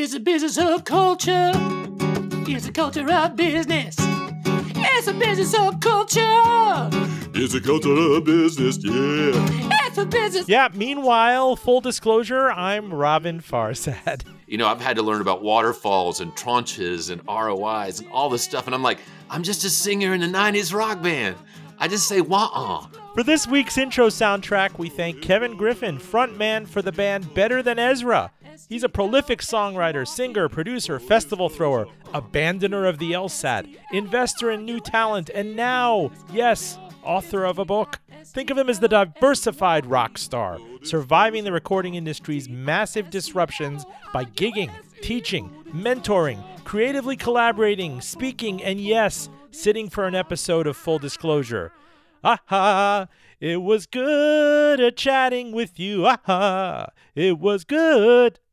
It's a business of culture. It's a culture of business. It's a business of culture. It's a culture of business, yeah. It's a business. Yeah, meanwhile, full disclosure, I'm Robin Farzad. You know, I've had to learn about waterfalls and tranches and ROIs and all this stuff, and I'm like, I'm just a singer in a 90s rock band. I just say wah For this week's intro soundtrack, we thank Kevin Griffin, frontman for the band Better Than Ezra. He's a prolific songwriter, singer, producer, festival thrower, abandoner of the LSAT, investor in new talent, and now, yes, author of a book. Think of him as the diversified rock star, surviving the recording industry's massive disruptions by gigging, teaching, mentoring, creatively collaborating, speaking, and yes, sitting for an episode of Full Disclosure. Aha! It was good a chatting with you. Aha! It was good.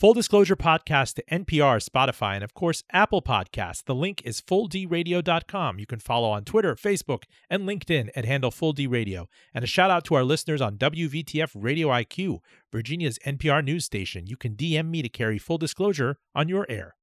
Full Disclosure Podcast to NPR, Spotify, and of course, Apple Podcasts. The link is fulldradio.com. You can follow on Twitter, Facebook, and LinkedIn at handle Full D Radio. And a shout out to our listeners on WVTF Radio IQ, Virginia's NPR news station. You can DM me to carry full disclosure on your air.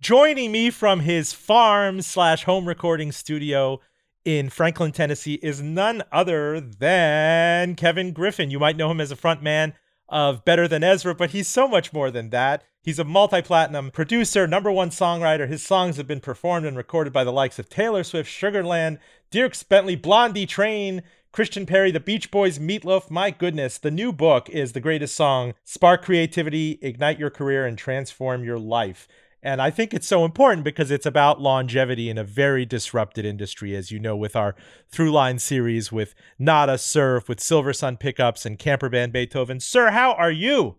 Joining me from his farm slash home recording studio in Franklin, Tennessee, is none other than Kevin Griffin. You might know him as a front man of Better Than Ezra, but he's so much more than that. He's a multi platinum producer, number one songwriter. His songs have been performed and recorded by the likes of Taylor Swift, Sugarland, Dierks Bentley, Blondie Train, Christina Perri, The Beach Boys, Meatloaf. My goodness, the new book is the greatest song Spark Creativity, Ignite Your Career, and Transform Your Life. And I think it's so important because it's about longevity in a very disrupted industry, as you know, with our Throughline series with Nada Surf, with Silver Sun Pickups, and Camper Van Beethoven. Sir, how are you?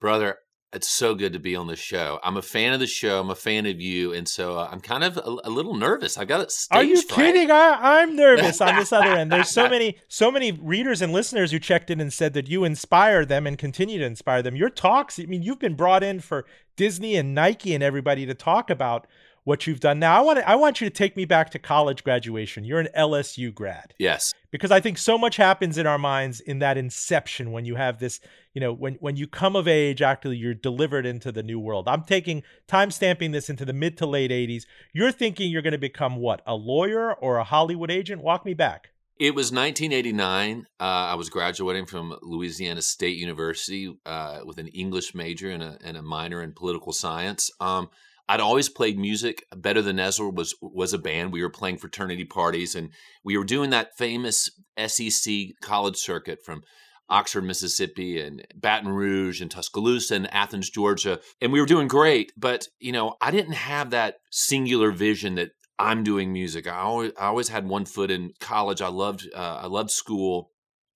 Brother, it's so good to be on the show. I'm a fan of the show. I'm a fan of you, and so uh, I'm kind of a, a, little nervous. I've got it. Are you fright. kidding? I, am nervous on this other end. There's so many, so many readers and listeners who checked in and said that you inspire them and continue to inspire them. Your talks. I mean, you've been brought in for Disney and Nike and everybody to talk about what you've done. Now, I want to, I want you to take me back to college graduation. You're an LSU grad. Yes. Because I think so much happens in our minds in that inception when you have this, you know, when when you come of age, actually you're delivered into the new world. I'm taking time stamping this into the mid to late 80s. You're thinking you're going to become what? A lawyer or a Hollywood agent? Walk me back. It was 1989. Uh, I was graduating from Louisiana State University uh, with an English major and a, and a minor in political science. Um, I'd always played music. Better Than Ezra was was a band. We were playing fraternity parties, and we were doing that famous SEC college circuit from Oxford, Mississippi, and Baton Rouge, and Tuscaloosa, and Athens, Georgia, and we were doing great. But you know, I didn't have that singular vision that I'm doing music. I always I always had one foot in college. I loved uh, I loved school.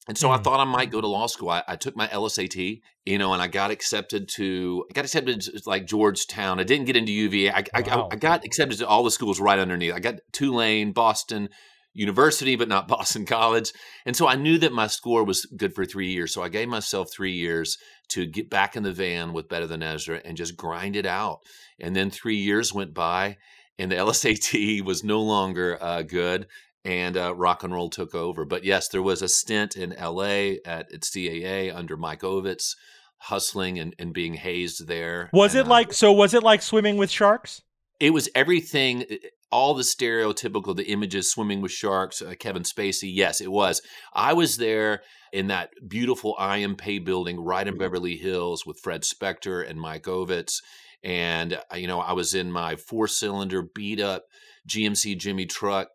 And so mm. I thought I might go to law school. I, I, took my LSAT, you know, and I got accepted to I got accepted to like Georgetown. I didn't get into UVA. I, wow. I, I, got accepted to all the schools right underneath. I got Tulane, Boston University, but not Boston College. And so I knew that my score was good for three years. So I gave myself three years to get back in the van with Better Than Ezra and just grind it out. And then three years went by and the LSAT was no longer uh, good and uh, rock and roll took over. But yes, there was a stint in LA at, at CAA under Mike Ovitz, hustling and, and being hazed there. Was and, it like so? Was it like swimming with sharks? It was everything. All the stereotypical, the images, swimming with sharks, uh, Kevin Spacey. Yes, it was. I was there in that beautiful I.M. building right in Beverly Hills with Fred Specktor and Mike Ovitz. And, uh, you know, I was in my four cylinder beat up GMC Jimmy truck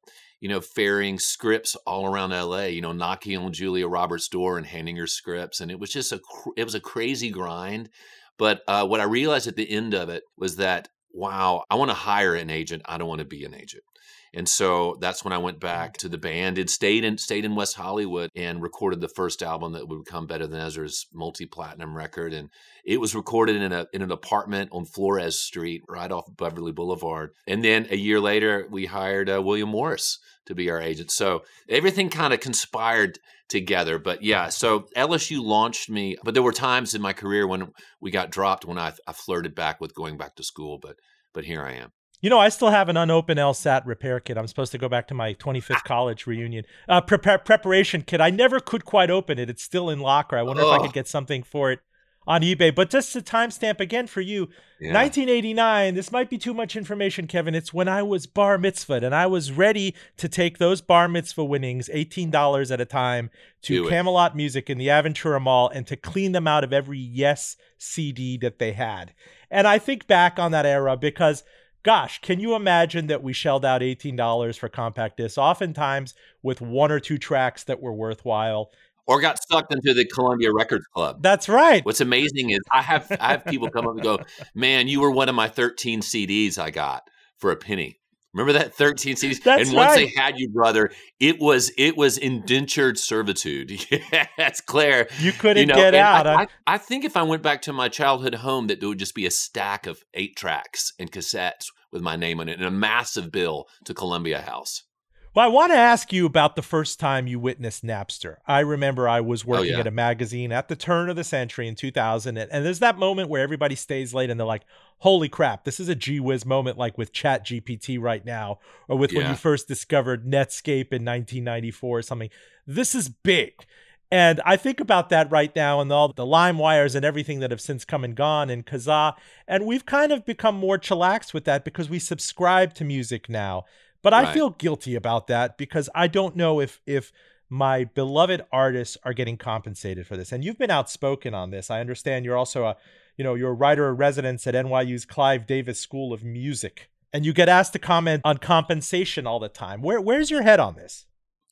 you know, ferrying scripts all around LA, you know, knocking on Julia Roberts' door and handing her scripts. And it was just a, it was a crazy grind. But uh, what I realized at the end of it was that, wow, I want to hire an agent. I don't want to be an agent. And so that's when I went back to the band and stayed in stayed in West Hollywood and recorded the first album that would become Better Than Ezra's multi-platinum record. And it was recorded in a in an apartment on Flores Street, right off Beverly Boulevard. And then a year later, we hired uh, William Morris to be our agent. So everything kind of conspired together. But yeah, so LSU launched me. But there were times in my career when we got dropped when I, I flirted back with going back to school. But but here I am. You know, I still have an unopened LSAT repair kit. I'm supposed to go back to my 25th college reunion. Uh, prepare, preparation kit. I never could quite open it. It's still in locker. I wonder if I could get something for it on eBay. But just to timestamp again for you, yeah. 1989. This might be too much information, Kevin. It's when I was bar mitzvahed and I was ready to take those bar mitzvah winnings, $18 at a time, to Camelot Music in the Aventura Mall and to clean them out of every Yes CD that they had. And I think back on that era because – gosh, can you imagine that we shelled out $18 for compact discs, oftentimes with one or two tracks that were worthwhile? Or got sucked into the Columbia Records Club. That's right. What's amazing is I have I have people come up and go, "Man, you were one of my 13 CDs I got for a penny." Remember that 13 CDs? That's and once right. they had you, brother, it was it was indentured servitude. yes, Claire. You couldn't you know, get out. I, I, I, think if I went back to my childhood home, that there would just be a stack of eight tracks and cassettes with my name on it and a massive bill to Columbia House. Well, I want to ask you about the first time you witnessed Napster. I remember I was oh, working oh, yeah. at a magazine at the turn of the century in 2000, and, and, there's that moment where everybody stays late and they're like, "Holy crap, this is a gee whiz moment!" Like with Chat GPT right now, or with yeah. when you first discovered Netscape in 1994 or something. This is big. And I think about that right now and all the lime wires and everything that have since come and gone in Kazaa. And we've kind of become more chillaxed with that because we subscribe to music now. But I feel guilty about that because I don't know if if my beloved artists are getting compensated for this. And you've been outspoken on this. I understand you're also a, you know, you're a writer in residence at NYU's Clive Davis School of Music. And you get asked to comment on compensation all the time. Where where's your head on this?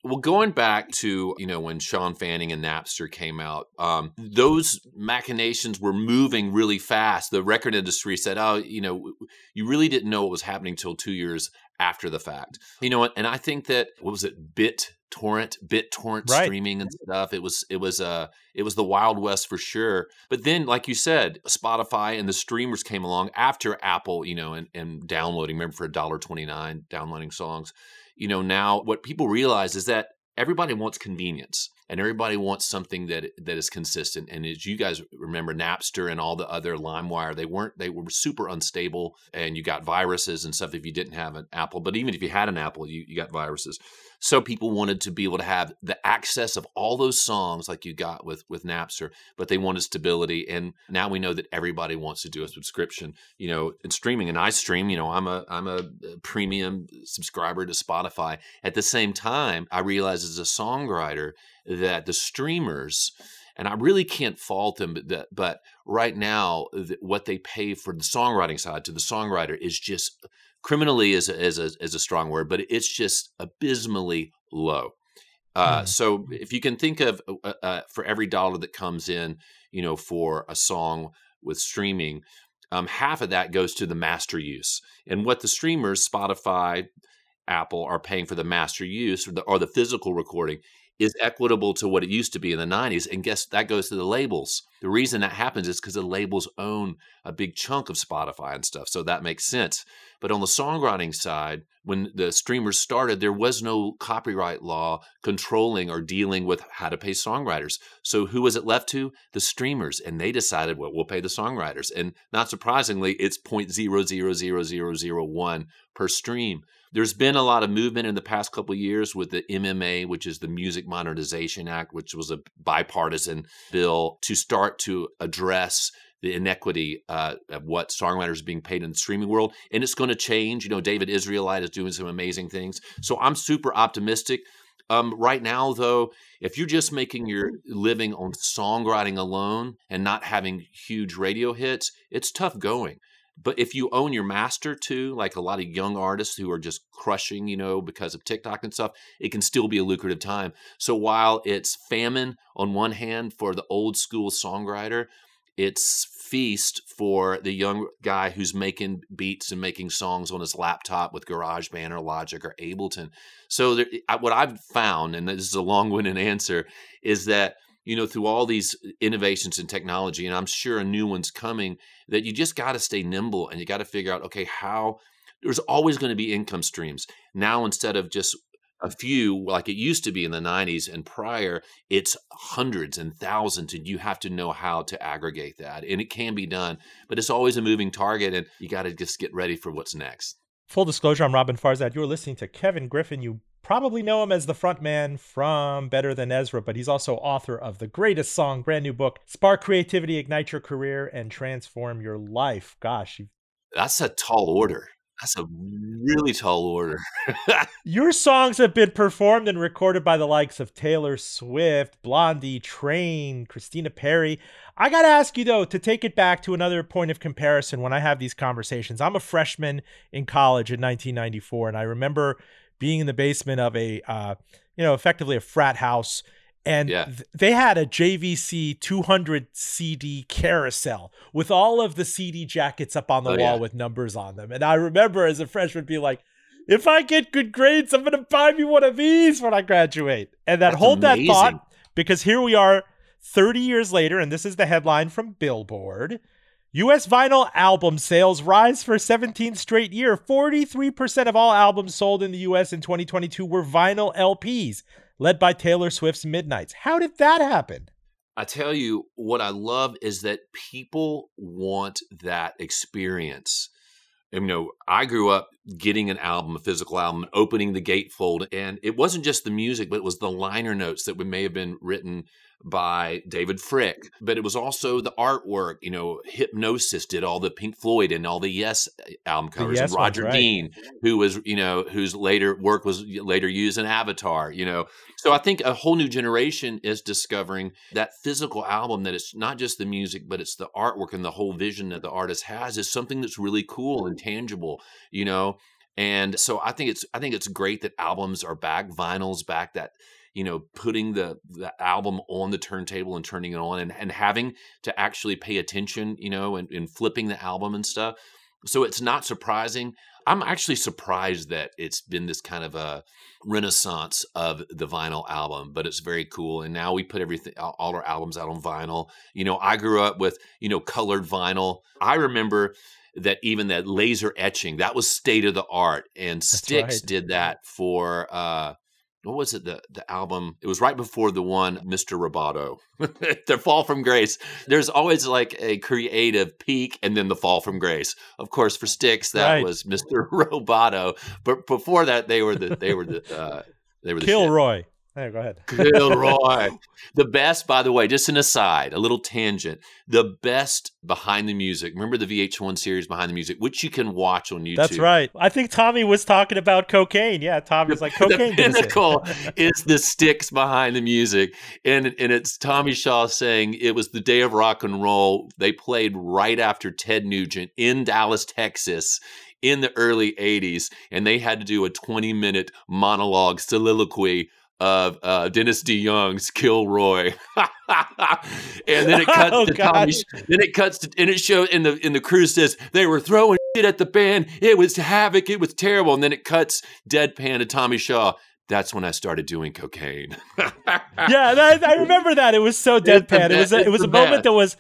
Well, going back to you know when Shawn Fanning and Napster came out, um, those machinations were moving really fast. The record industry said, "Oh, you know, you really didn't know what was happening until two years after the fact." You know, and I think that what was it, Bit torrent BitTorrent right. streaming and stuff it was it was uh it was the wild west for sure but then like you said spotify and the streamers came along after apple you know and, and downloading remember for a dollar 29 downloading songs you know, now what people realize is that everybody wants convenience and everybody wants something that that is consistent and as you guys remember napster and all the other limewire they weren't they were super unstable and you got viruses and stuff if you didn't have an apple but even if you had an apple you, you got viruses so people wanted to be able to have the access of all those songs like you got with with Napster, but they wanted stability. And now we know that everybody wants to do a subscription, you know, and streaming. And I stream, you know, I'm a I'm a uh, premium subscriber to Spotify. At the same time, I realize as a songwriter that the streamers and I really can't fault them, but, but right now, what they pay for the songwriting side to the songwriter is just criminally is a, is a, is a strong word, but it's just abysmally low. Uh, mm. So if you can think of uh, uh, for every dollar that comes in, you know, for a song with streaming, um, half of that goes to the master use. And what the streamers, Spotify, Apple, are paying for the master use or the, or the physical recording is equitable to what it used to be in the 90s. And guess that goes to the labels. The reason that happens is because the labels own a big chunk of Spotify and stuff. So that makes sense. But on the songwriting side, when the streamers started, there was no copyright law controlling or dealing with how to pay songwriters. So who was it left to? The streamers. And they decided, well, we'll pay the songwriters. And not surprisingly, it's 0.000001 per stream. There's been a lot of movement in the past couple years with the MMA, which is the Music Modernization Act, which was a bipartisan bill to start to address the inequity uh, of what songwriters are being paid in the streaming world. And it's going to change. You know, David Israelite is doing some amazing things. So I'm super optimistic. Um, right now, though, if you're just making your living on songwriting alone and not having huge radio hits, it's tough going. But if you own your master too, like a lot of young artists who are just crushing, you know, because of TikTok and stuff, it can still be a lucrative time. So while it's famine on one hand for the old school songwriter, it's feast for the young guy who's making beats and making songs on his laptop with GarageBand or Logic or Ableton. So there, what I've found, and this is a long-winded answer, is that you know through all these innovations in technology, and I'm sure a new one's coming, that you just got to stay nimble and you got to figure out, okay, how there's always going to be income streams. Now instead of just a few like it used to be in the 90s and prior it's hundreds and thousands and you have to know how to aggregate that and it can be done but it's always a moving target and you got to just get ready for what's next full disclosure i'm robin farzad you're listening to kevin griffin you probably know him as the frontman from better than ezra but he's also author of the greatest song brand new book spark creativity ignite your career and transform your life gosh that's a tall order that's a really tall order. Your songs have been performed and recorded by the likes of Taylor Swift, Blondie, Train, Christina Perri. I got to ask you, though, to take it back to another point of comparison when I have these conversations. I'm a freshman in college in 1994, and I remember being in the basement of a, uh, you know, effectively a frat house and yeah. th- they had a JVC 200 CD carousel with all of the CD jackets up on the oh, wall yeah. with numbers on them. And I remember as a freshman being like, if I get good grades, I'm going to buy me one of these when I graduate. And that hold amazing. that thought because here we are 30 years later, and this is the headline from Billboard. US vinyl album sales rise for 17th straight year. 43% of all albums sold in the US in 2022 were vinyl LPs led by Taylor Swift's Midnights. How did that happen? I tell you, what I love is that people want that experience. You know, I grew up getting an album, a physical album, opening the gatefold, and it wasn't just the music, but it was the liner notes that may have been written by David Fricke, but it was also the artwork. You know, Hipgnosis did all the Pink Floyd and all the Yes uh, album covers. Yes and Roger right. Dean, who was you know whose later work was later used in Avatar. You know, so I think a whole new generation is discovering that physical album that it's not just the music, but it's the artwork and the whole vision that the artist has is something that's really cool and tangible. You know. And so I think it's I think it's great that albums are back, vinyls back, that you know putting the the album on the turntable and turning it on and, and having to actually pay attention you know and, and flipping the album and stuff. So it's not surprising. I'm actually surprised that it's been this kind of a renaissance of the vinyl album but it's very cool. And now we put everything all our albums out on vinyl. You know i grew up with you know colored vinyl. I remember that even that laser etching that was state of the art and That's Styx right. did that for uh what was it the the album? It was right before the one mr roboto. The fall from grace. There's always like a creative peak and then the fall from grace. Of course for Styx that right. was mr roboto but before that they were the they were the uh they were the kilroy Hey, go ahead. Gilroy. the best, by the way, just an aside, a little tangent. The best behind the music. Remember the VH1 series Behind the Music, which you can watch on YouTube. That's right. I think Tommy was talking about cocaine. Yeah, Tommy was like cocaine. the pinnacle is the Styx behind the music, and and it's Tommy Shaw saying it was the day of rock and roll. They played right after Ted Nugent in Dallas, Texas in the early 80s and they had to do a 20 minute monologue soliloquy of uh, Dennis DeYoung's Kilroy, and then it cuts oh, to God. Tommy. Then it cuts to, and it shows in the in the crew says they were throwing shit at the band. It was havoc. It was terrible. And then it cuts deadpan to Tommy Shaw. That's when I started doing cocaine. yeah, that, I remember that. It was so deadpan. It was a, it was a moment that was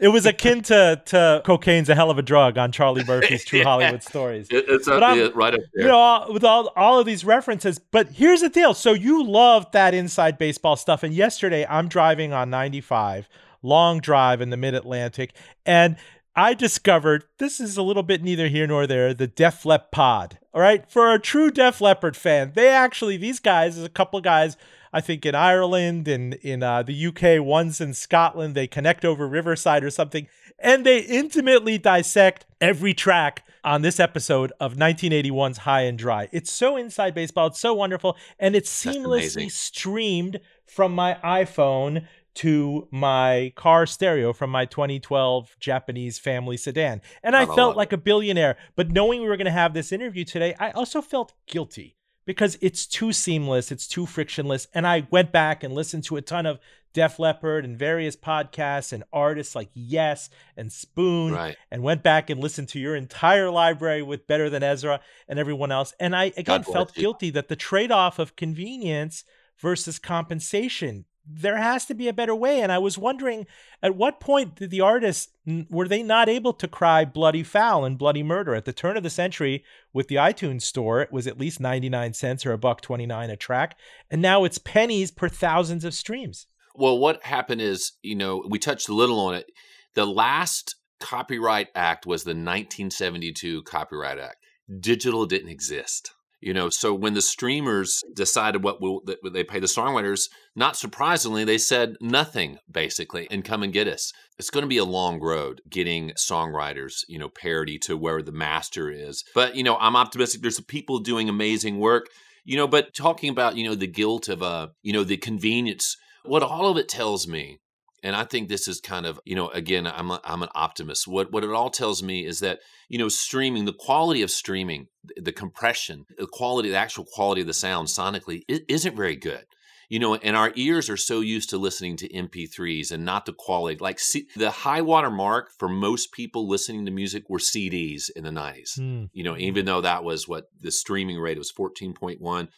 it was akin to to cocaine's a hell of a drug on Charlie Murphy's True Hollywood Stories. it's up, right up there. You know, with all all of these references. But here's the deal. So you loved that inside baseball stuff, and yesterday I'm driving on 95, long drive in the Mid Atlantic, and I discovered this is a little bit neither here nor there. The Def Leppard Pod. All right, for a true Def Leppard fan, they actually these guys is a couple of guys I think in Ireland and in uh, the UK, one's in Scotland. They connect over Riverside or something, and they intimately dissect every track on this episode of 1981's High and Dry. It's so inside baseball. It's so wonderful, and it's seamlessly streamed from my iPhone to my car stereo from my 2012 Japanese family sedan. And I felt like a billionaire. But knowing we were going to have this interview today, I also felt guilty because it's too seamless, it's too frictionless. And I went back and listened to a ton of Def Leppard and various podcasts and artists like Yes and Spoon, Right. and went back and listened to your entire library with Better Than Ezra and everyone else. And I again God felt guilty that the trade off of convenience versus compensation. There has to be a better way. And I was wondering at what point did the artists were they not able to cry bloody foul and bloody murder? At the turn of the century with the iTunes store, it was at least 99 cents or a buck 29 a track. And now it's pennies per thousands of streams. Well, what happened is, you know, we touched a little on it. The last Copyright Act was the 1972 Copyright Act. Digital didn't exist. You know, so when the streamers decided what will they pay the songwriters, not surprisingly, they said nothing basically, and come and get us. It's going to be a long road getting songwriters, you know, parity to where the master is. But you know, I'm optimistic. There's people doing amazing work. You know, but talking about you know the guilt of uh, you know, the convenience what all of it tells me and i think this is kind of you know again i'm a, i'm an optimist. What what it all tells me is that you know streaming the quality of streaming the compression the quality the actual quality of the sound sonically is isn't very good. You know and our ears are so used to listening to mp3s and not the quality like C- the high water mark for most people listening to music were cds in the 90s Hmm. you know even though that was what the streaming rate was 14.1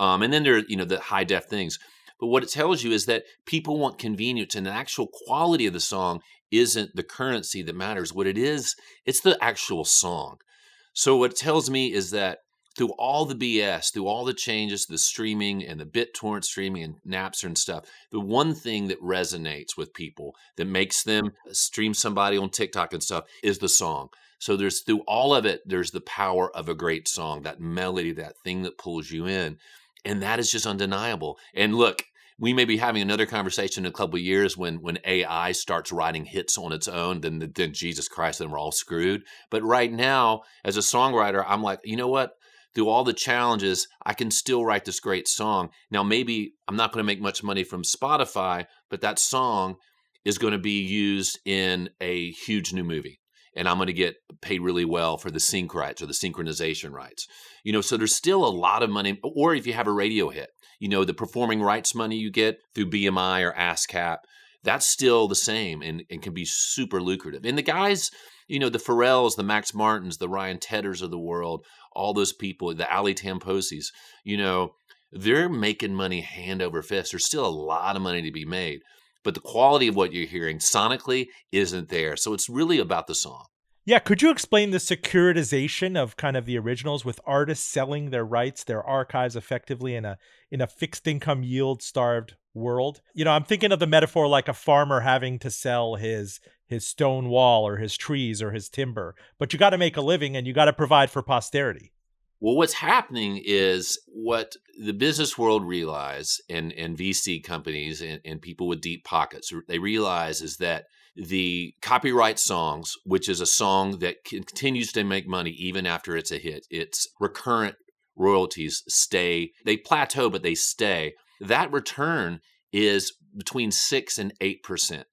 um, and then there you know the high def things but what it tells you is that people want convenience and the actual quality of the song isn't the currency that matters. What it is it's the actual song. So what it tells me is that through all the bs through all the changes the streaming and the bittorrent streaming and napster and stuff the one thing that resonates with people that makes them stream somebody on tiktok and stuff is the song. So there's through all of it there's the power of a great song that melody that thing that pulls you in and that is just undeniable and look we may be having another conversation in a couple of years when when AI starts writing hits on its own. Then then Jesus Christ, then we're all screwed. But right now, as a songwriter, I'm like, you know what? Through all the challenges, I can still write this great song. Now, maybe I'm not going to make much money from Spotify, but that song is going to be used in a huge new movie. And I'm going to get paid really well for the sync rights or the synchronization rights. You know, so there's still a lot of money. Or if you have a radio hit, you know, the performing rights money you get through BMI or ASCAP, that's still the same and, and can be super lucrative. And the guys, you know, the Pharrells, the Max Martins, the Ryan Tedders of the world, all those people, the Ali Tamposis, you know, they're making money hand over fist. There's still a lot of money to be made, but the quality of what you're hearing sonically isn't there. So it's really about the song. Yeah, could you explain the securitization of kind of the originals with artists selling their rights, their archives effectively in a in a fixed income yield starved world? You know, I'm thinking of the metaphor like a farmer having to sell his his stone wall or his trees or his timber, but you got to make a living and you got to provide for posterity. Well, what's happening is what the business world realize and, and VC companies and, and people with deep pockets, they realize is that the copyright songs, which is a song that continues to make money even after it's a hit, its recurrent royalties stay, they plateau, but they stay. That return is between six and eight percent.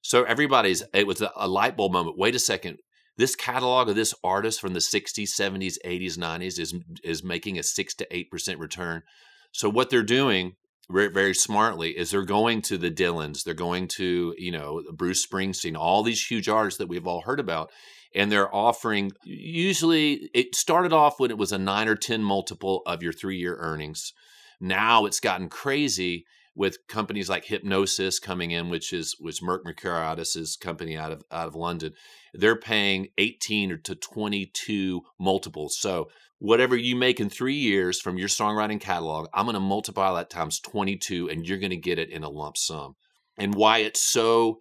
So everybody's, it was a, a light bulb moment. Wait a second. This catalog of this artist from the 60s, 70s, 80s, 90s is is making a 6 to 8% return. So what they're doing very, smartly is they're going to the Dylans, they're going to, you know, Bruce Springsteen, all these huge artists that we've all heard about and they're offering usually it started off when it was a 9 or 10 multiple of your 3-year earnings. Now it's gotten crazy with companies like Hipgnosis coming in, which is which Merck Mercuriadis's company out of out of London. They're paying 18 to 22 multiples. So whatever you make in three years from your songwriting catalog, I'm going to multiply that times 22, and you're going to get it in a lump sum. And why it's so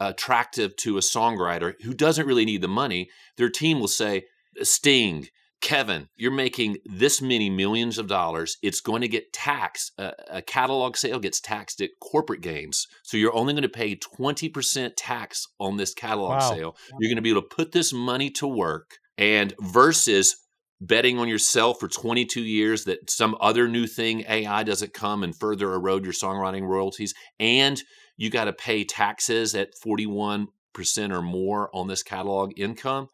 attractive to a songwriter who doesn't really need the money, their team will say, Sting, Kevin, you're making this many millions of dollars. It's going to get taxed. A, a, catalog sale gets taxed at corporate gains. So you're only going to pay 20% tax on this catalog Wow. sale. You're going to be able to put this money to work and versus betting on yourself for 22 years that some other new thing AI doesn't come and further erode your songwriting royalties and you got to pay taxes at 41% or more on this catalog income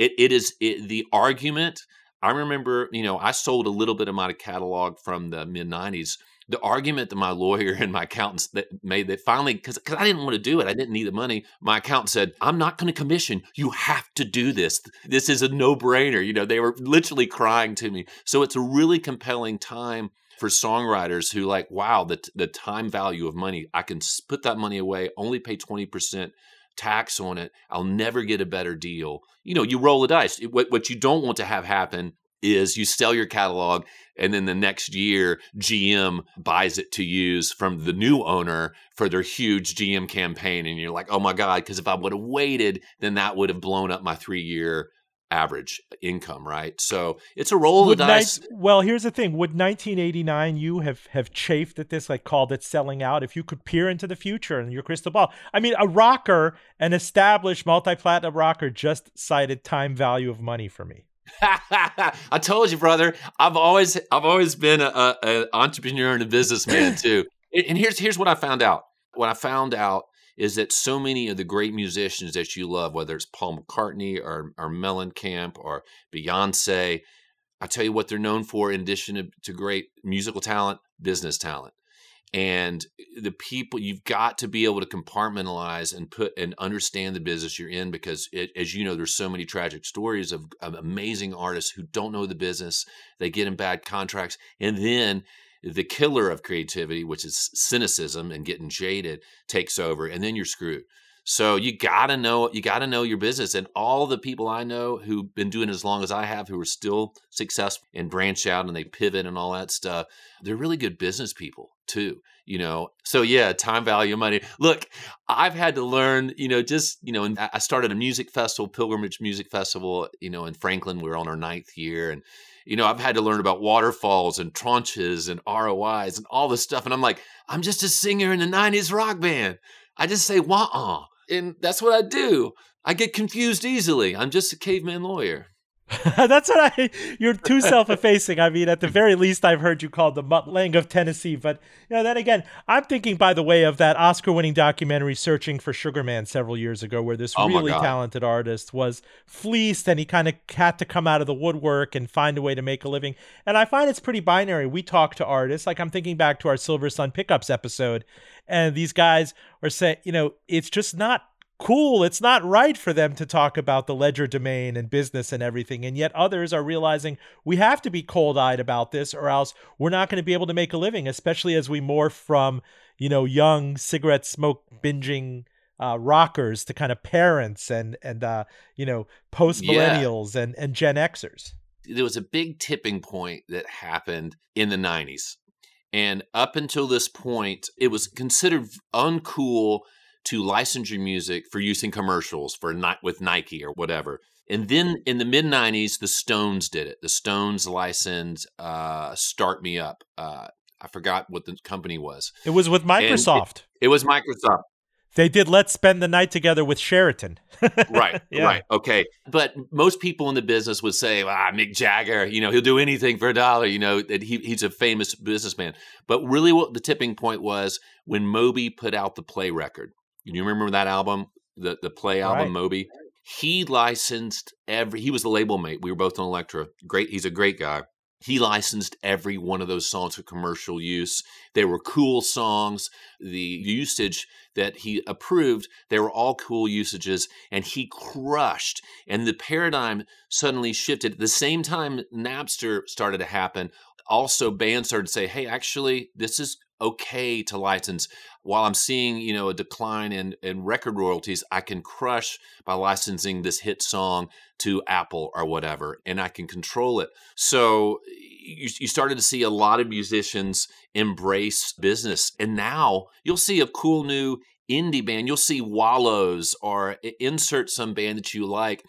it, it is it, the argument I remember, you know, I sold a little bit of my catalog from the mid 90s. The argument that my lawyer and my accountants that made that finally, because I didn't want to do it, I didn't need the money. My accountant said, I'm not going to commission. You have to do this. This is a no brainer. You know, they were literally crying to me. So it's a really compelling time for songwriters who like, wow, the, the time value of money. I can put that money away, only pay 20% tax on it. I'll never get a better deal. You know, you roll the dice. What, what you don't want to have happen is you sell your catalog and then the next year GM buys it to use from the new owner for their huge GM campaign and you're like, "Oh my god, because if I would have waited, then that would have blown up my 3 year average income, right? So it's a roll would of the dice. Ni- well, here's the thing: Would 1989 you have have chafed at this, like called it selling out? If you could peer into the future and your crystal ball, I mean, a rocker, an established multi-platinum rocker, just cited time value of money for me. I told you, brother. I've always I've always been a, a, entrepreneur and a businessman too. and here's here's what I found out. What I found out is that so many of the great musicians that you love, whether it's Paul McCartney or, or Mellencamp or Beyonce, I tell you what they're known for in addition to, to great musical talent, business talent. And the people you've got to be able to compartmentalize and put and understand the business you're in because it, as you know there's so many tragic stories of, of amazing artists who don't know the business they get in bad contracts and then the killer of creativity, which is cynicism and getting jaded, takes over, and then you're screwed. So you gotta know you gotta know your business. And all the people I know who've been doing as long as I have, who are still successful and branch out and they pivot and all that stuff, they're really good business people too. You know, so yeah, time value money. Look, I've had to learn. You know, just you know, and I started a music festival, Pilgrimage Music Festival. You know, in Franklin, we're on our ninth year, and you know, I've had to learn about waterfalls and tranches and ROIs and all this stuff. And I'm like, I'm just a singer in a 90s rock band. I just say wah And that's what I do. I get confused easily. I'm just a caveman lawyer. That's what I. You're too self-effacing. I mean, at the very least, I've heard you called the Mutt Lange of Tennessee. But you know, then again, I'm thinking, by the way, of that Oscar-winning documentary "Searching for Sugar Man" several years ago, where this oh really talented artist was fleeced, and he kind of had to come out of the woodwork and find a way to make a living. And I find it's pretty binary. We talk to artists, like I'm thinking back to our Silver Sun Pickups episode, and these guys are saying, you know, it's just not cool. It's not right for them to talk about the legerdemain and business and everything. And yet others are realizing we have to be cold eyed about this or else we're not going to be able to make a living, especially as we morph from, you know, young cigarette smoke binging uh, rockers to kind of parents and, and, uh, you know, post millennials yeah. and, and Gen Xers. There was a big tipping point that happened in the 90s. And up until this point, it was considered uncool to license your music for use in commercials for not with Nike or whatever. And then in the mid '90s, the Stones did it. The Stones licensed uh, "Start Me Up." Uh, I forgot what the company was. It was with Microsoft. It, it, was Microsoft. They did "Let's Spend the Night Together" with Sheraton. right, yeah. right, okay. But most people in the business would say, "Ah, Mick Jagger, you know, he'll do anything for a dollar." You know, that he, he's a famous businessman. But really, what the tipping point was when Moby put out the Play record. You remember that album, the the Play album, right. Moby? He licensed every. He was the label mate. We were both on Elektra. Great. He's a great guy. He licensed every one of those songs for commercial use. They were cool songs. The usage that he approved, they were all cool usages, and he crushed. And the paradigm suddenly shifted. At the same time Napster started to happen, also bands started to say, hey, actually, this is okay to license while I'm seeing, you know, a decline in, in record royalties, I can crush by licensing this hit song to Apple or whatever, and I can control it. So you, you started to see a lot of musicians embrace business. And now you'll see a cool new indie band. You'll see Wallows or insert some band that you like.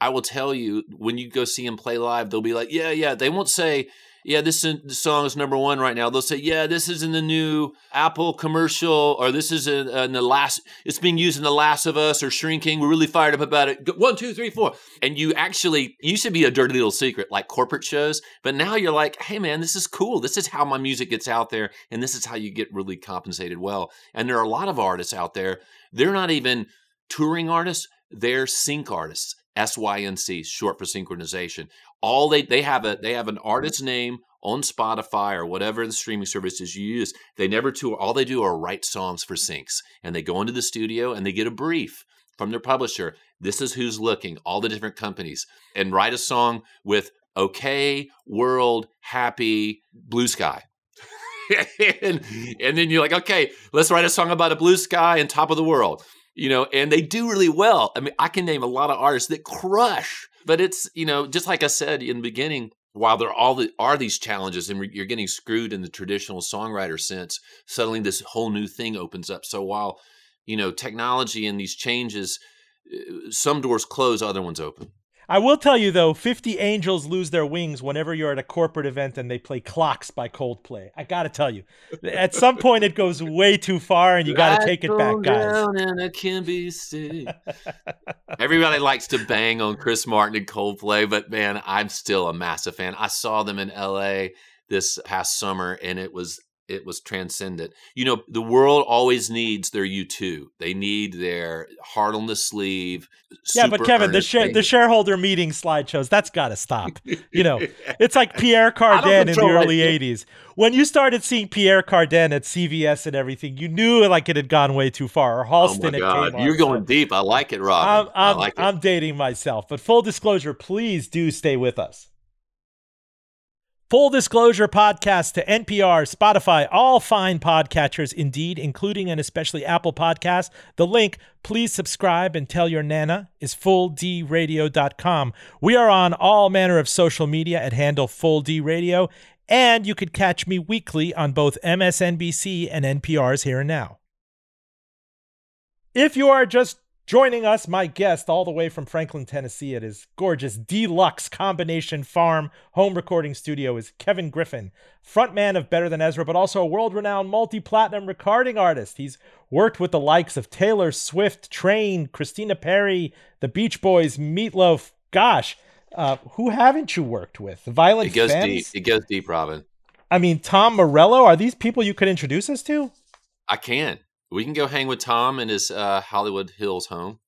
I will tell you when you go see them play live, they'll be like, yeah, yeah. They won't say, yeah, this, is, this song is number one right now. They'll say, yeah, this is in the new Apple commercial, or this is in, in, the last, it's being used in The Last of Us or Shrinking. We're really fired up about it. One, two, three, four. And you actually, used to be a dirty little secret like corporate shows, but now you're like, hey, man, this is cool. This is how my music gets out there, and this is how you get really compensated well. And there are a lot of artists out there, they're not even touring artists, they're sync artists S-Y-N-C, short for synchronization. All they they have a they have an artist's name on Spotify or whatever the streaming services you use. They never tour. All they do are write songs for syncs, and they go into the studio and they get a brief from their publisher. This is who's looking, all the different companies, and write a song with okay, world, happy, blue sky. and, and then you're like, okay, let's write a song about a blue sky and top of the world. You know, and they do really well. I mean, I can name a lot of artists that crush, but it's, you know, just like I said in the beginning, while there are all the, are these challenges and you're getting screwed in the traditional songwriter sense, suddenly this whole new thing opens up. So while, you know, technology and these changes, uh, some doors close, other ones open. I will tell you though, 50 Angels lose their wings whenever you're at a corporate event and they play Clocks by Coldplay. I got to tell you, at some point it goes way too far and you got to take it back, guys. Everybody likes to bang on Chris Martin and Coldplay, but man, I'm still a massive fan. I saw them in LA this past summer and it was it was transcendent. You know, the world always needs their U2. They need their heart on the sleeve. Yeah, but Kevin, the sh- the shareholder meeting slideshows, that's got to stop. You know, it's like Pierre Cardin in the early right 80s. When you started seeing Pierre Cardin at CVS and everything, you knew like it had gone way too far. Or oh, Halston oh my God. You're going deep. I like it, Rob. I'm, I'm, like I'm dating myself. But full disclosure, please do stay with us. Full disclosure podcast to NPR, Spotify, all fine podcatchers, indeed, including and especially Apple Podcasts. The link, please subscribe and tell your Nana, is fulldradio.com. We are on all manner of social media at handle Full D Radio, and you could catch me weekly on both MSNBC and NPR's Here and Now. If you are just Joining us, my guest, all the way from Franklin, Tennessee, at his gorgeous deluxe combination farm home recording studio, is Kevin Griffin, frontman of Better Than Ezra, but also a world renowned multi platinum recording artist. He's worked with the likes of Taylor Swift, Train, Christina Perri, the Beach Boys, Meatloaf. Gosh, uh, who haven't you worked with? The Violent It goes deep. It goes deep, Robin. I mean, Tom Morello. Are these people you could introduce us to? I can. We can go hang with Tom in his uh, Hollywood Hills home.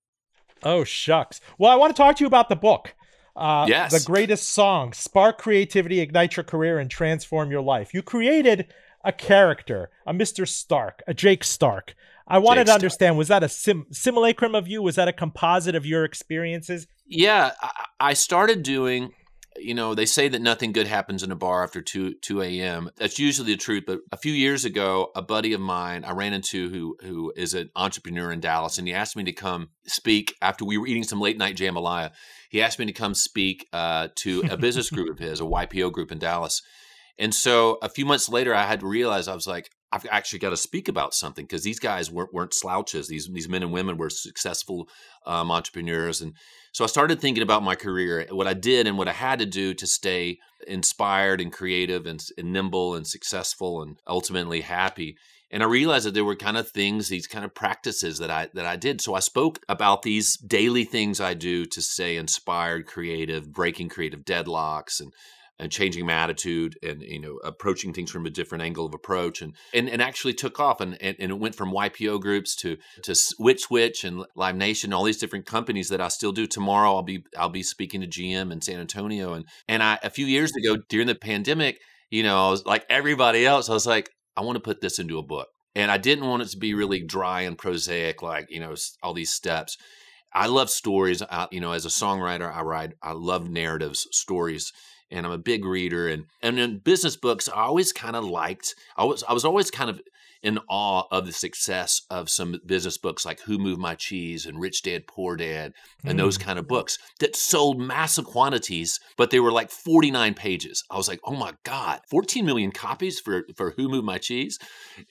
Oh shucks. Well, I want to talk to you about the book. Uh, yes. The greatest song, spark creativity, ignite your career, and transform your life. You created a character, a Mr. Stark, a Jake Stark. I wanted Jake to understand Stark. was that a sim- simulacrum of you? Was that a composite of your experiences? Yeah, I, I started doing you know, they say that nothing good happens in a bar after 2 2 a.m. That's usually the truth. But a few years ago, a buddy of mine I ran into who who is an entrepreneur in Dallas, and he asked me to come speak after we were eating some late night jambalaya. He asked me to come speak uh, to a business group of his, a YPO group in Dallas. And so a few months later, I had to realize I was like, I've actually got to speak about something because these guys weren't, weren't slouches. These these men and women were successful um, entrepreneurs, and so I started thinking about my career, what I did and what I had to do to stay inspired and creative and, and nimble and successful and ultimately happy. And I realized that there were kind of things, these kind of practices that I that I did. So I spoke about these daily things I do to stay inspired, creative, breaking creative deadlocks, and and changing my attitude and you know approaching things from a different angle of approach and and, and actually took off and, and, and it went from YPO groups to to Switch Switch and Live Nation all these different companies that I still do. Tomorrow I'll be I'll be speaking to GM in San Antonio and and I a few years ago during the pandemic you know I was like everybody else I was like I want to put this into a book. And I didn't want it to be really dry and prosaic like you know all these steps. I love stories. I, you know as a songwriter I write I love narratives stories and I'm a big reader. And and in business books, I always kind of liked. I was I was always kind of in awe of the success of some business books like Who Moved My Cheese and Rich Dad Poor Dad and mm. those kind of books that sold massive quantities, but they were like 49 pages. I was like, oh my God, 14 million copies for, for Who Moved My Cheese?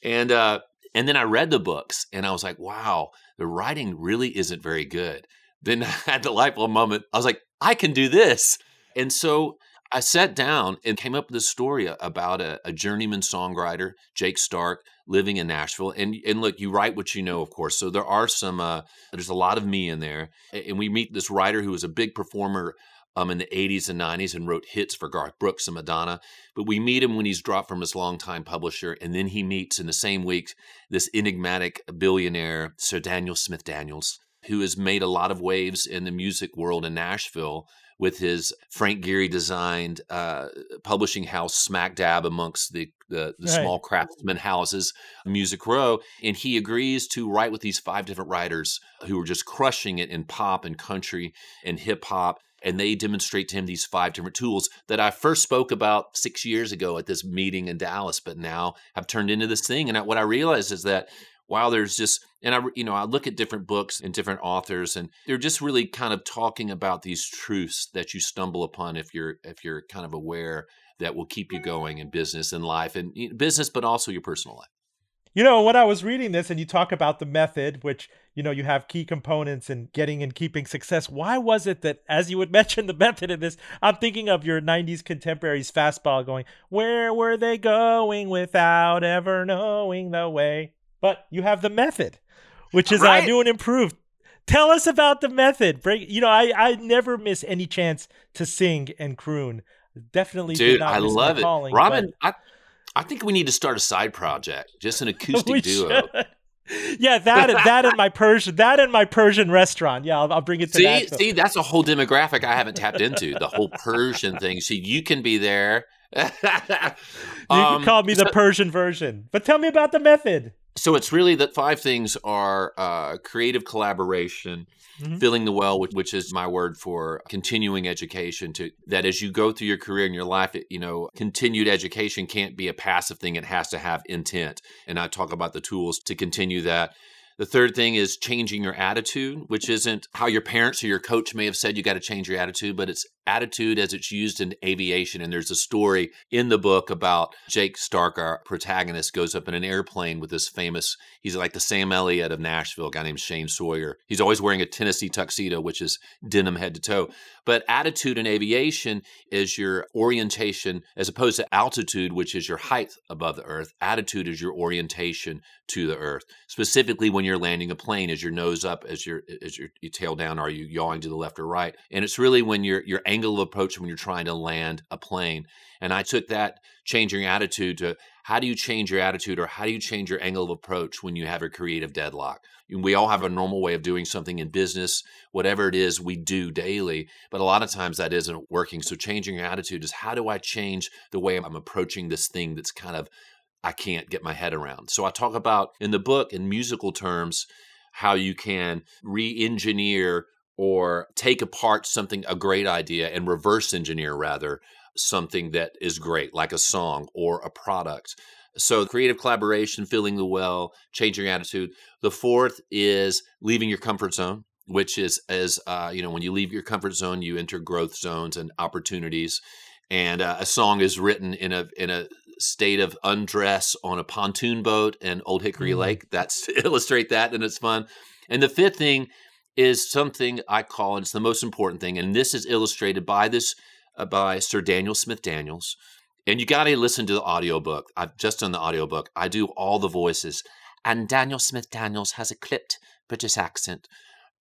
And uh, and then I read the books and I was like, wow, the writing really isn't very good. Then I had the light bulb moment. I was like, I can do this. And so I sat down and came up with a story about a, a, journeyman songwriter, Jake Stark, living in Nashville. And and look, you write what you know, of course. So there are some. Uh, there's a lot of me in there, and we meet this writer who was a big performer. Um, in the 80s and 90s and wrote hits for Garth Brooks and Madonna. But we meet him when he's dropped from his longtime publisher. And then he meets in the same week this enigmatic billionaire, Sir Daniel Smith Daniels, who has made a lot of waves in the music world in Nashville with his Frank Gehry designed uh, publishing house smack dab amongst the, the, the right. small craftsman houses, Music Row. And he agrees to write with these five different writers who are just crushing it in pop and country and hip hop. And they demonstrate to him these five different tools that I first spoke about six years ago at this meeting in Dallas, but now have turned into this thing. And what I realized is that while there's just and i you know i look at different books and different authors and they're just really kind of talking about these truths that you stumble upon if you're if you're kind of aware that will keep you going in business and life and business but also your personal life. You know when i was reading this and you talk about the method which you know you have key components in getting and keeping success why was it that as you would mention the method in this i'm thinking of your 90s contemporaries fastball going where were they going without ever knowing the way but you have the method, which is uh, right. uh, new and improved. Tell us about the method. Break. You know, I I never miss any chance to sing and croon. Definitely, dude. I love it, calling, Roben. But... I I think we need to start a side project, just an acoustic duo. Should. Yeah, that that and my Persian that and my Persian restaurant. Yeah, I'll, I'll bring it to see, that. See, that's a whole demographic I haven't tapped into. The whole Persian thing. See, you can be there. you um, can call me the Persian version. But tell me about the method so it's really that five things are uh, creative collaboration mm-hmm. filling the well which, which, is my word for continuing education to that as you go through your career and your life it, you know continued education can't be a passive thing. It has to have intent. And i talk about the tools to continue that the third thing is changing your attitude, which isn't how your parents or your coach may have said you got to change your attitude, but it's attitude as it's used in aviation. And there's a story in the book about Jake Stark, our protagonist, goes up in an airplane with this famous, he's like the Sam Elliott of Nashville, guy named Shane Sawyer. He's always wearing a Tennessee tuxedo, which is denim head to toe. But attitude in aviation is your orientation as opposed to altitude, which is your height above the earth. Attitude is your orientation to the earth. Specifically, when you're landing a plane, is your nose up, as your as your, your tail down, are you yawing to the left or right? And it's really when your your angle of approach when you're trying to land a plane. And I took that changing attitude to how do you change your attitude or how do you change your angle of approach when you have a creative deadlock? We all have a normal way of doing something in business, whatever it is we do daily, but a lot of times that isn't working. So changing your attitude is how do I change the way I'm approaching this thing that's kind of I can't get my head around. So I talk about in the book in musical terms how you can re-engineer or take apart something a great idea and reverse engineer rather something that is great, like a song or a product. So, creative collaboration, filling the well, changing your attitude. The fourth is leaving your comfort zone, which is as uh, you know, when you leave your comfort zone, you enter growth zones and opportunities. And uh, a song is written in a in a state of undress on a pontoon boat in Old Hickory mm. Lake. That's to illustrate that, and it's fun. And the fifth thing is something I call, and it's the most important thing, and this is illustrated by this uh, by Sir Daniel Smith Daniels. And you got to listen to the audiobook. I've just done the audiobook. I do all the voices. And Daniel Smith Daniels has a clipped British accent.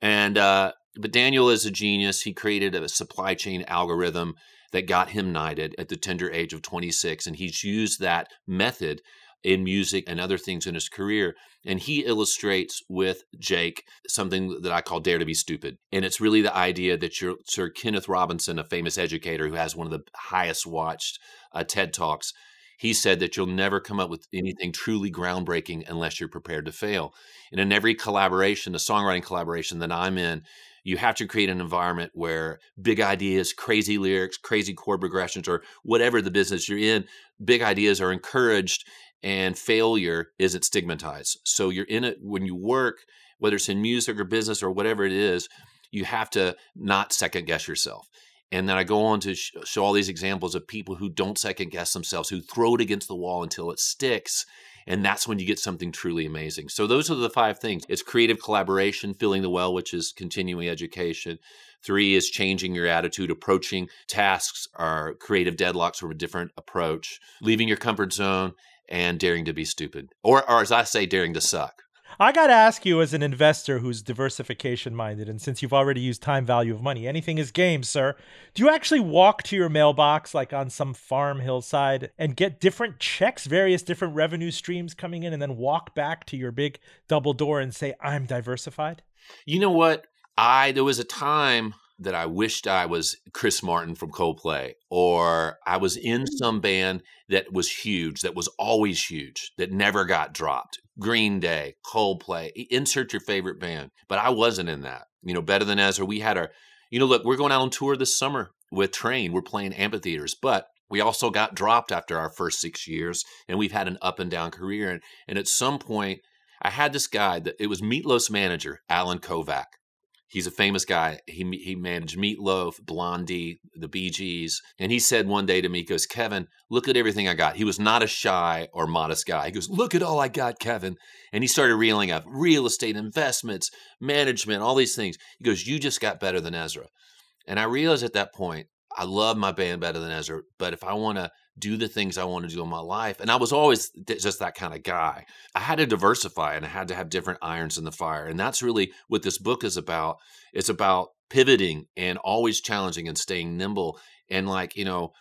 And uh, but Daniel is a genius. He created a supply chain algorithm that got him knighted at the tender age of 26 and he's used that method in music and other things in his career. And he illustrates with Jake something that I call Dare to Be Stupid. And it's really the idea that you're Sir Kenneth Robinson, a famous educator who has one of the highest watched uh, TED Talks, he said that you'll never come up with anything truly groundbreaking unless you're prepared to fail. And in every collaboration, the songwriting collaboration that I'm in, you have to create an environment where big ideas, crazy lyrics, crazy chord progressions, or whatever the business you're in, big ideas are encouraged and failure isn't stigmatized. So you're in it when you work, whether it's in music or business or whatever it is, you have to not second guess yourself. And then I go on to sh- show all these examples of people who don't second guess themselves, who throw it against the wall until it sticks. And that's when you get something truly amazing. So, those are the five things it's creative collaboration, filling the well, which is continuing education. Three is changing your attitude, approaching tasks or creative deadlocks from a different approach, leaving your comfort zone, and daring to be stupid, or, or as I say, daring to suck. I got to ask you, as an investor who's diversification minded, and since you've already used time value of money, anything is game, sir. Do you actually walk to your mailbox, like on some farm hillside, and get different checks, various different revenue streams coming in, and then walk back to your big double door and say, I'm diversified? You know what? I there was a time that I wished I was Chris Martin from Coldplay, or I was in Mm. some band that was huge, that was always huge, that never got dropped. Green Day, Coldplay, insert your favorite band. But I wasn't in that. You know, better than Ezra. We had our, you know, look, we're going out on tour this summer with Train. We're playing amphitheaters, but we also got dropped after our first six years, and we've had an up and down career. And, and at some point, I had this guy that it was Meatloaf's manager, Allen Kovac. He's a famous guy. He he managed Meatloaf, Blondie, the Bee Gees, and he said one day to me, he goes, "Kevin, look at everything I got." He was not a shy or modest guy. He goes, "Look at all I got, Kevin," and he started reeling up real estate investments, management, all these things. He goes, "You just got better than Ezra," and I realized at that point, I love my band better than Ezra, but if I want to do the things I want to do in my life, and I was always th- just that kind of guy. I had to diversify and I had to have different irons in the fire. And that's really what this book is about. It's about pivoting and always challenging and staying nimble. And like, you know,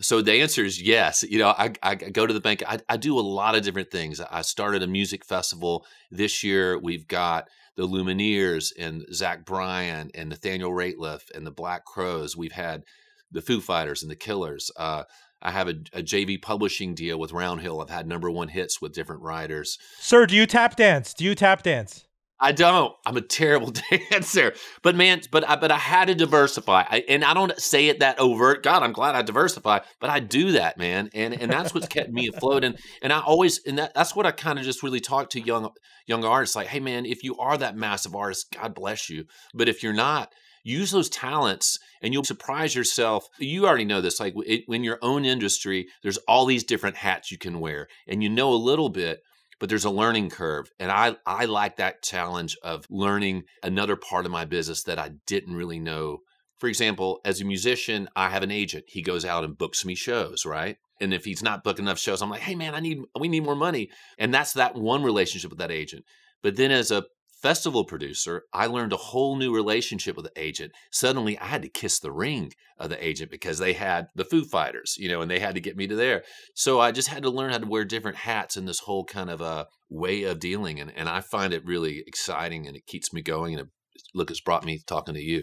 so the answer is yes. You know, I, I go to the bank. I, I do a lot of different things. I started a music festival this year. We've got the Lumineers and Zach Bryan and Nathaniel Rateliff and the Black Crowes. We've had the Foo Fighters and the Killers. Uh, I have a, a JV publishing deal with Round Hill. I've had number one hits with different writers. Sir, do you tap dance? Do you tap dance? I don't. I'm a terrible dancer. But man, but I but I had to diversify. I, and I don't say it that overt. God, I'm glad I diversify, but I do that, man. And and that's what's kept me afloat. And and I always and that, that's what I kind of just really talk to young young artists like, hey man, if you are that massive artist, God bless you. But if you're not, use those talents and you'll surprise yourself. You already know this. Like in your own industry, there's all these different hats you can wear, and you know a little bit but there's a learning curve and i i like that challenge of learning another part of my business that i didn't really know for example as a musician i have an agent he goes out and books me shows right and if he's not booking enough shows i'm like hey man i need we need more money and that's that one relationship with that agent but then as a festival producer, I learned a whole new relationship with the agent. Suddenly, I had to kiss the ring of the agent because they had the Foo Fighters, you know, and they had to get me to there. So I just had to learn how to wear different hats in this whole kind of uh, way of dealing. And, and I find it really exciting and it keeps me going. And it, look, it's brought me talking to you.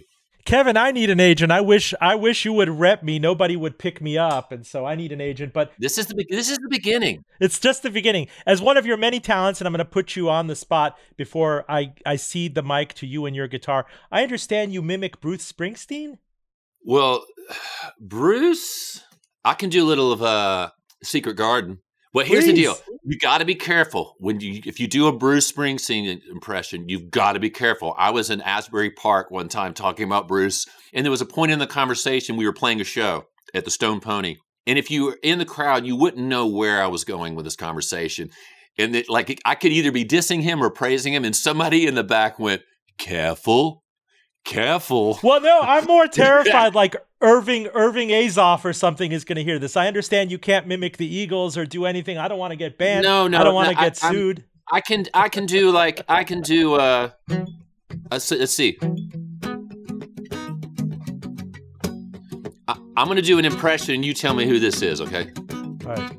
Kevin, I need an agent. I wish I wish you would rep me. Nobody would pick me up, and so I need an agent. But this is the this is the beginning. It's just the beginning. As one of your many talents, and I'm going to put you on the spot before I I cede the mic to you and your guitar. I understand you mimic Bruce Springsteen. Well, Bruce, I can do a little of a Secret Garden. Well, here's the deal: you got to be careful when you if you do a Bruce Springsteen impression. You've got to be careful. I was in Asbury Park one time talking about Bruce, and there was a point in the conversation we were playing a show at the Stone Pony, and if you were in the crowd, you wouldn't know where I was going with this conversation, and it, like I could either be dissing him or praising him, and somebody in the back went, "Careful." Careful. Well, no, I'm more terrified. like Irving Irving Azoff or something is going to hear this. I understand you can't mimic the Eagles or do anything. I don't want to get banned. No, no, I don't want to no, get I, sued. I can I can do like I can do uh let's, let's see. I, I'm gonna do an impression and you tell me who this is, okay? All right.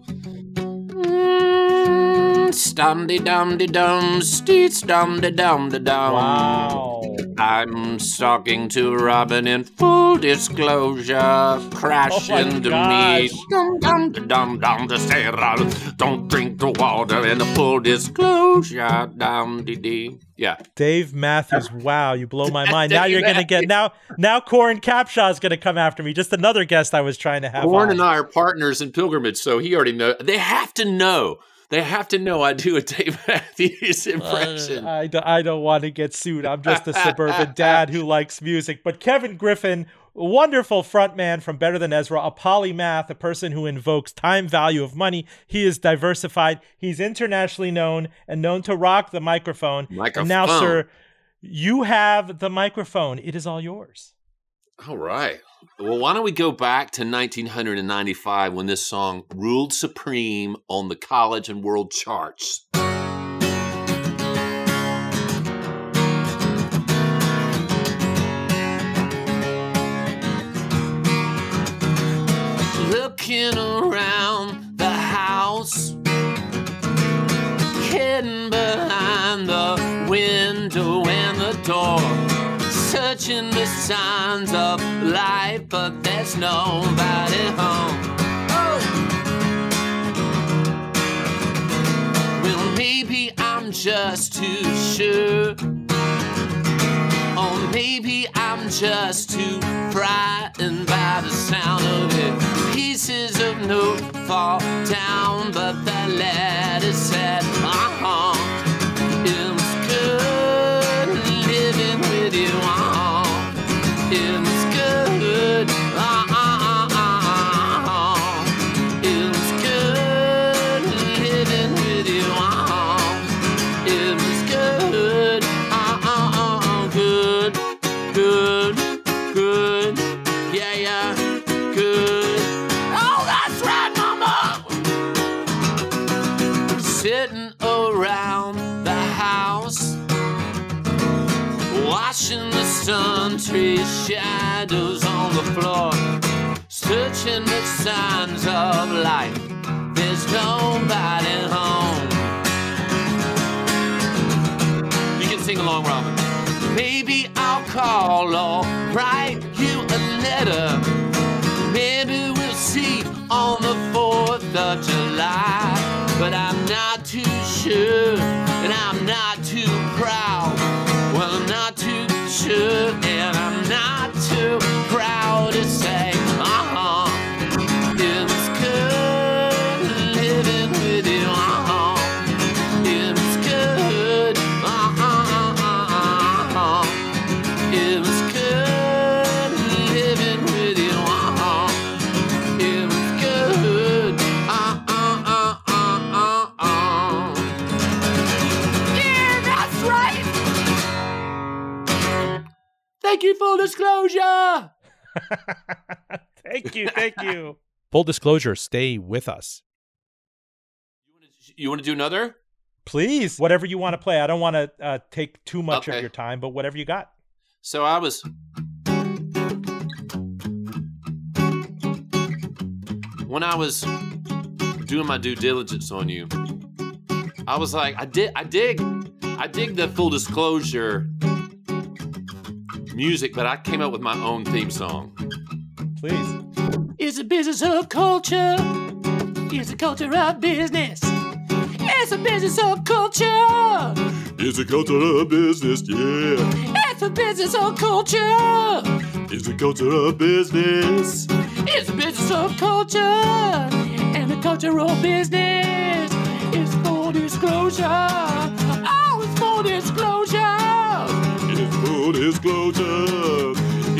Stumdy dum de dum, steets dum de dum de dum. Wow. I'm talking to Roben in full disclosure. Crash Oh my into gosh. me. Dum dum da dum dum to stay around. Don't drink the water in the full disclosure. Dum dee dee. Yeah. Dave Matthews, wow, you blow my mind. Now you're gonna get now now Coran Capshaw's gonna come after me. Just another guest I was trying to have. Coran and I are partners in pilgrimage, so he already know. They have to know. They have to know I do a Dave Matthews impression. Uh, I, do, I don't want to get sued. I'm just a suburban dad who likes music. But Kevin Griffin, wonderful frontman from Better Than Ezra, a polymath, a person who invokes time value of money. He is diversified. He's internationally known and known to rock the microphone. Microphone. And now, sir, you have the microphone. It is all yours. All right. Well, why don't we go back to 1995 when this song ruled supreme on the college and world charts? Looking around searching for signs of life, but there's nobody home. Oh. Well, maybe I'm just too sure. Or maybe I'm just too frightened by the sound of it. Pieces of note fall down, but the letter said, uh It shadows on the floor, searching for signs of life. There's nobody home. You can sing along, Roben. Maybe I'll call or write you a letter. Maybe we'll see on the 4th of July. But I'm not too sure, and I'm you, full disclosure. thank you, thank you. Full disclosure, stay with us. You want to do another? Please, whatever you want to play. I don't want to uh, take too much of your time, but whatever you got. So I was. When I was doing my due diligence on you, I was like, I did, I dig, I dig the full disclosure music, but I came up with my own theme song. Please. It's a business of culture. It's a culture of business. It's a business of culture. It's a culture of business, yeah. It's a business of culture. It's a culture of business. It's a business of culture. And the cultural business is full disclosure. Disclosure.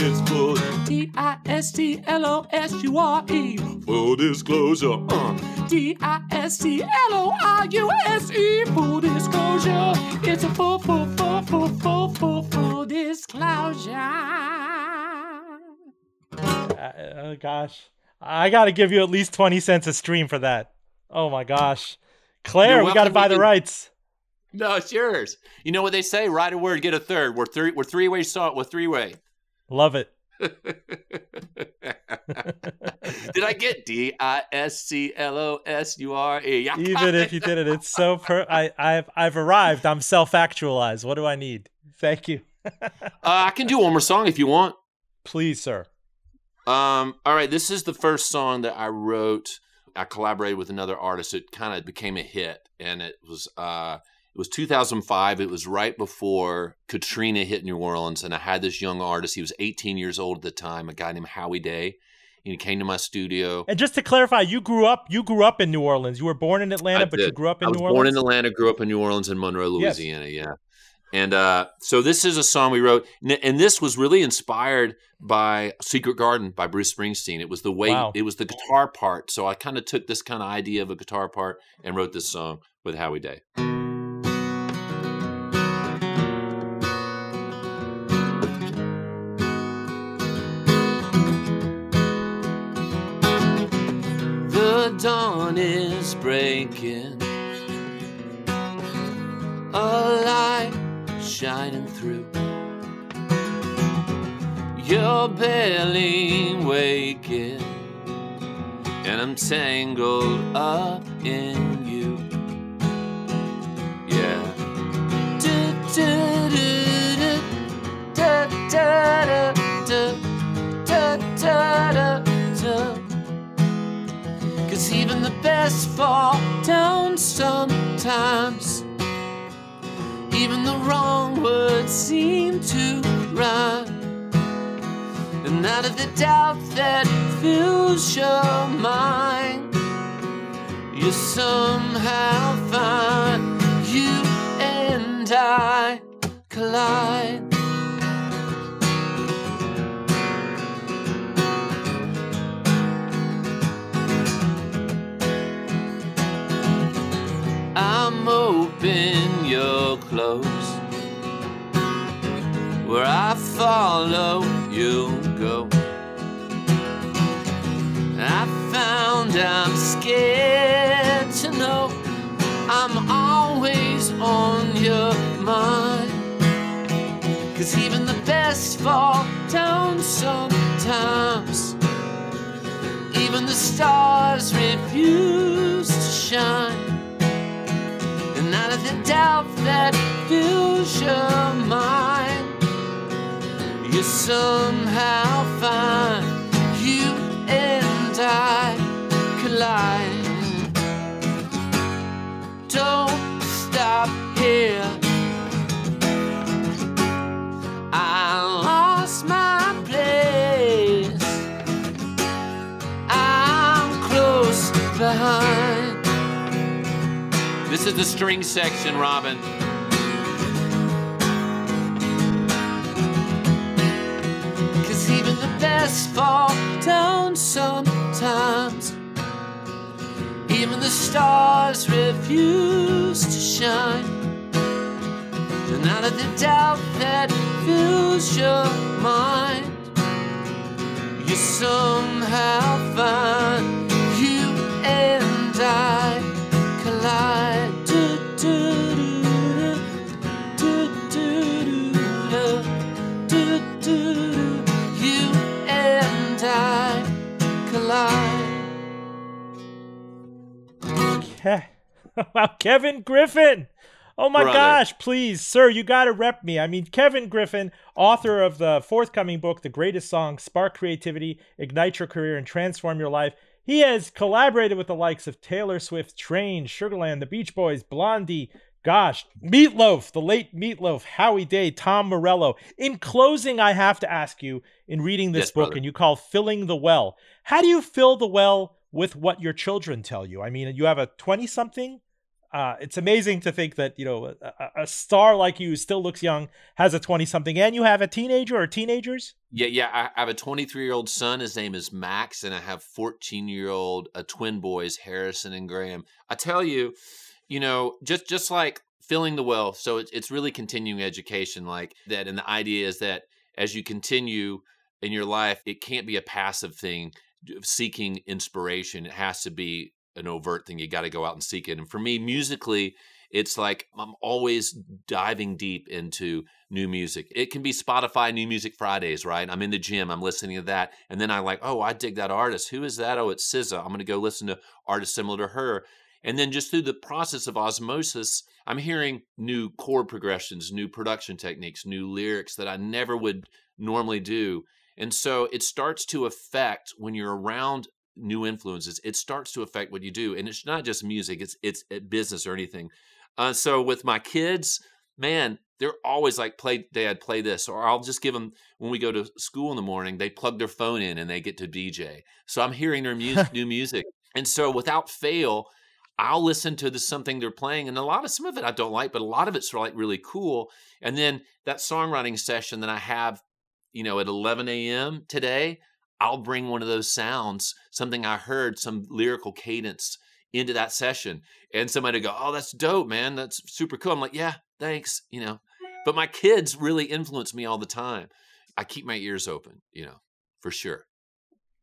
It's full, D I S T L O S U R E. full disclosure. Uh. D I S T L O R U S E. Full disclosure. It's a full, full, full, full, full, full, full disclosure. Uh, oh gosh, I got to give you at least twenty cents a stream for that. Oh my gosh, Claire, You're we got to buy We the can- rights. No, it's yours. You know what they say? Write a word, get a third. We're three. We're three way song. We're three way. Love it. Did I get D I S C L O S U R E? Even if you did it, it's so per. I, I've I've arrived. I'm self actualized. What do I need? Thank you. Uh, I can do one more song if you want. Please, sir. Um, all right, this is the first song that I wrote. I collaborated with another artist. It kind of became a hit, and it was uh, it was 2005. It was right before Katrina hit New Orleans, and I had this young artist. He was 18 years old at the time. A guy named Howie Day. And he came to my studio. And just to clarify, you grew up. You grew up in New Orleans. You were born in Atlanta, but you grew up in New Orleans. I was New born in Atlanta, grew up in New Orleans and Monroe, Yes. Louisiana. Yeah. And uh, so this is a song we wrote, and this was really inspired by "Secret Garden" by Bruce Springsteen. It was the way, Wow. it was the guitar part. So I kind of took this kind of idea of a guitar part and wrote this song with Howie Day. The dawn is breaking, a light shining through. You're barely waking, and I'm tangled up in you. Yeah. Cause even the best fall down sometimes. Even the wrong words seem to rhyme. And out of the doubt that fills your mind, you somehow find you and I collide. I'm open, you're close. Where I follow, you go. I found I'm scared to know I'm always on your mind. Cause even the best fall down sometimes. Even the stars refuse to shine. That fills your mind, you somehow find you and I collide. Is the string section, Roben. Cause even the best fall down sometimes. Even the stars refuse to shine. And out of the doubt that fills your mind, you somehow find Ke- wow, Kevin Griffin. Oh my Brother. gosh, please, sir, you got to rep me. I mean, Kevin Griffin, author of the forthcoming book, The Greatest Song Spark Creativity, Ignite Your Career, and Transform Your Life. He has collaborated with the likes of Taylor Swift, Train, Sugarland, The Beach Boys, Blondie, gosh, Meatloaf, the late Meatloaf, Howie Day, Tom Morello. In closing, I have to ask you, in reading this Yes, book, brother. and you call Filling the Well, how do you fill the well with what your children tell you? I mean, you have a 20 something. Uh, it's amazing to think that you know a, a- star like you still looks young has a 20 something and you have a teenager or teenagers Yeah, yeah. I have a 23 year old son. His name is Max, and I have 14 year old uh, twin boys, Harrison and Graham. I tell you, you know, just just like filling the well. So it's it's really continuing education like that, and the idea is that as you continue in your life, it can't be a passive thing seeking inspiration. It has to be an overt thing. You got to go out and seek it. And for me, musically, it's like I'm always diving deep into new music. It can be Spotify New Music Fridays, right? I'm in the gym, I'm listening to that, and then I like, oh, I dig that artist. Who is that? Oh, it's SZA. I'm going to go listen to artists similar to her. And then just through the process of osmosis, I'm hearing new chord progressions, new production techniques, new lyrics that I never would normally do. And so it starts to affect when you're around new influences, it starts to affect what you do. And it's not just music, it's it's uh, business or anything. Uh, so with my kids, man, they're always like, "Play, Dad, play this," or I'll just give them when we go to school in the morning. They plug their phone in and they get to DJ. So I'm hearing their music, new music, and so without fail, I'll listen to the something they're playing, and a lot of some of it I don't like, but a lot of it's like really cool. And then that songwriting session that I have, you know, at 11 a.m. today, I'll bring one of those sounds, something I heard, some lyrical cadence into that session. And somebody go, Oh, that's dope, man. That's super cool. I'm like, Yeah, thanks. You know, but my kids really influence me all the time. I keep my ears open, you know, for sure.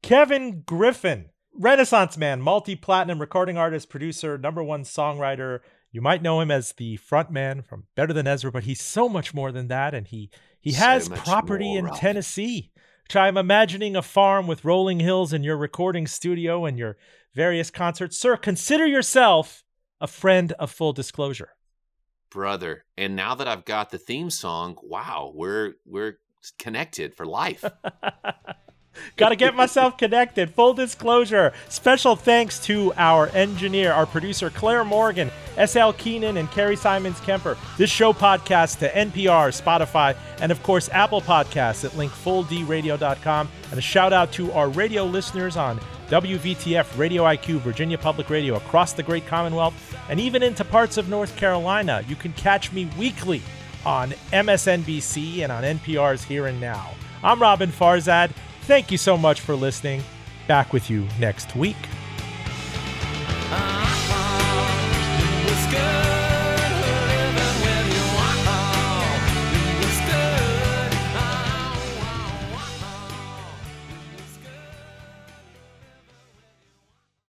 Kevin Griffin, Renaissance man, multi platinum recording artist, producer, number one songwriter. You might know him as the front man from Better Than Ezra, but he's so much more than that. And he he So has property in Ralph. Tennessee. which I'm imagining a farm with rolling hills and your recording studio and your various concerts. Sir, consider yourself a friend of full disclosure. Brother. And now that I've got the theme song, wow, we're we're connected for life. Got to get myself connected. Full disclosure. Special thanks to our engineer, our producer, Claire Morgan, S.L. Keenan, and Carrie Simons Kemper. This show podcast to NPR, Spotify, and of course, Apple Podcasts at linkfulldradio.com. And a shout out to our radio listeners on WVTF, Radio IQ, Virginia Public Radio across the great Commonwealth, and even into parts of North Carolina. You can catch me weekly on MSNBC and on NPR's Here and Now. I'm Roben Farzad. Thank you so much for listening. Back with you next week.